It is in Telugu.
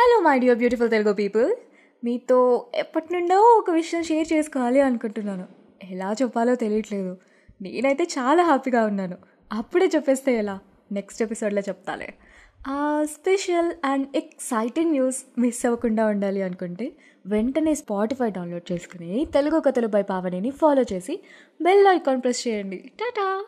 Hello my dear beautiful Telugu people మీతో ఎప్పటి నుండో ఒక విషయం షేర్ చేసుకోవాలి అనుకుంటున్నాను. ఎలా చెప్పాలో తెలియట్లేదు. నేనైతే చాలా హ్యాపీగా ఉన్నాను. అప్పుడే చెప్పేస్తే ఎలా? నెక్స్ట్ ఎపిసోడ్లో చెప్తాలే. ఆ special and exciting news miss అవ్వకుండా ఉండాలి అనుకుంటే వెంటనే స్పాటిఫై డౌన్లోడ్ చేసుకుని తెలుగు కథలు బై పావనిని ఫాలో చేసి బెల్ ఐకాన్ ప్రెస్ చేయండి. టాటా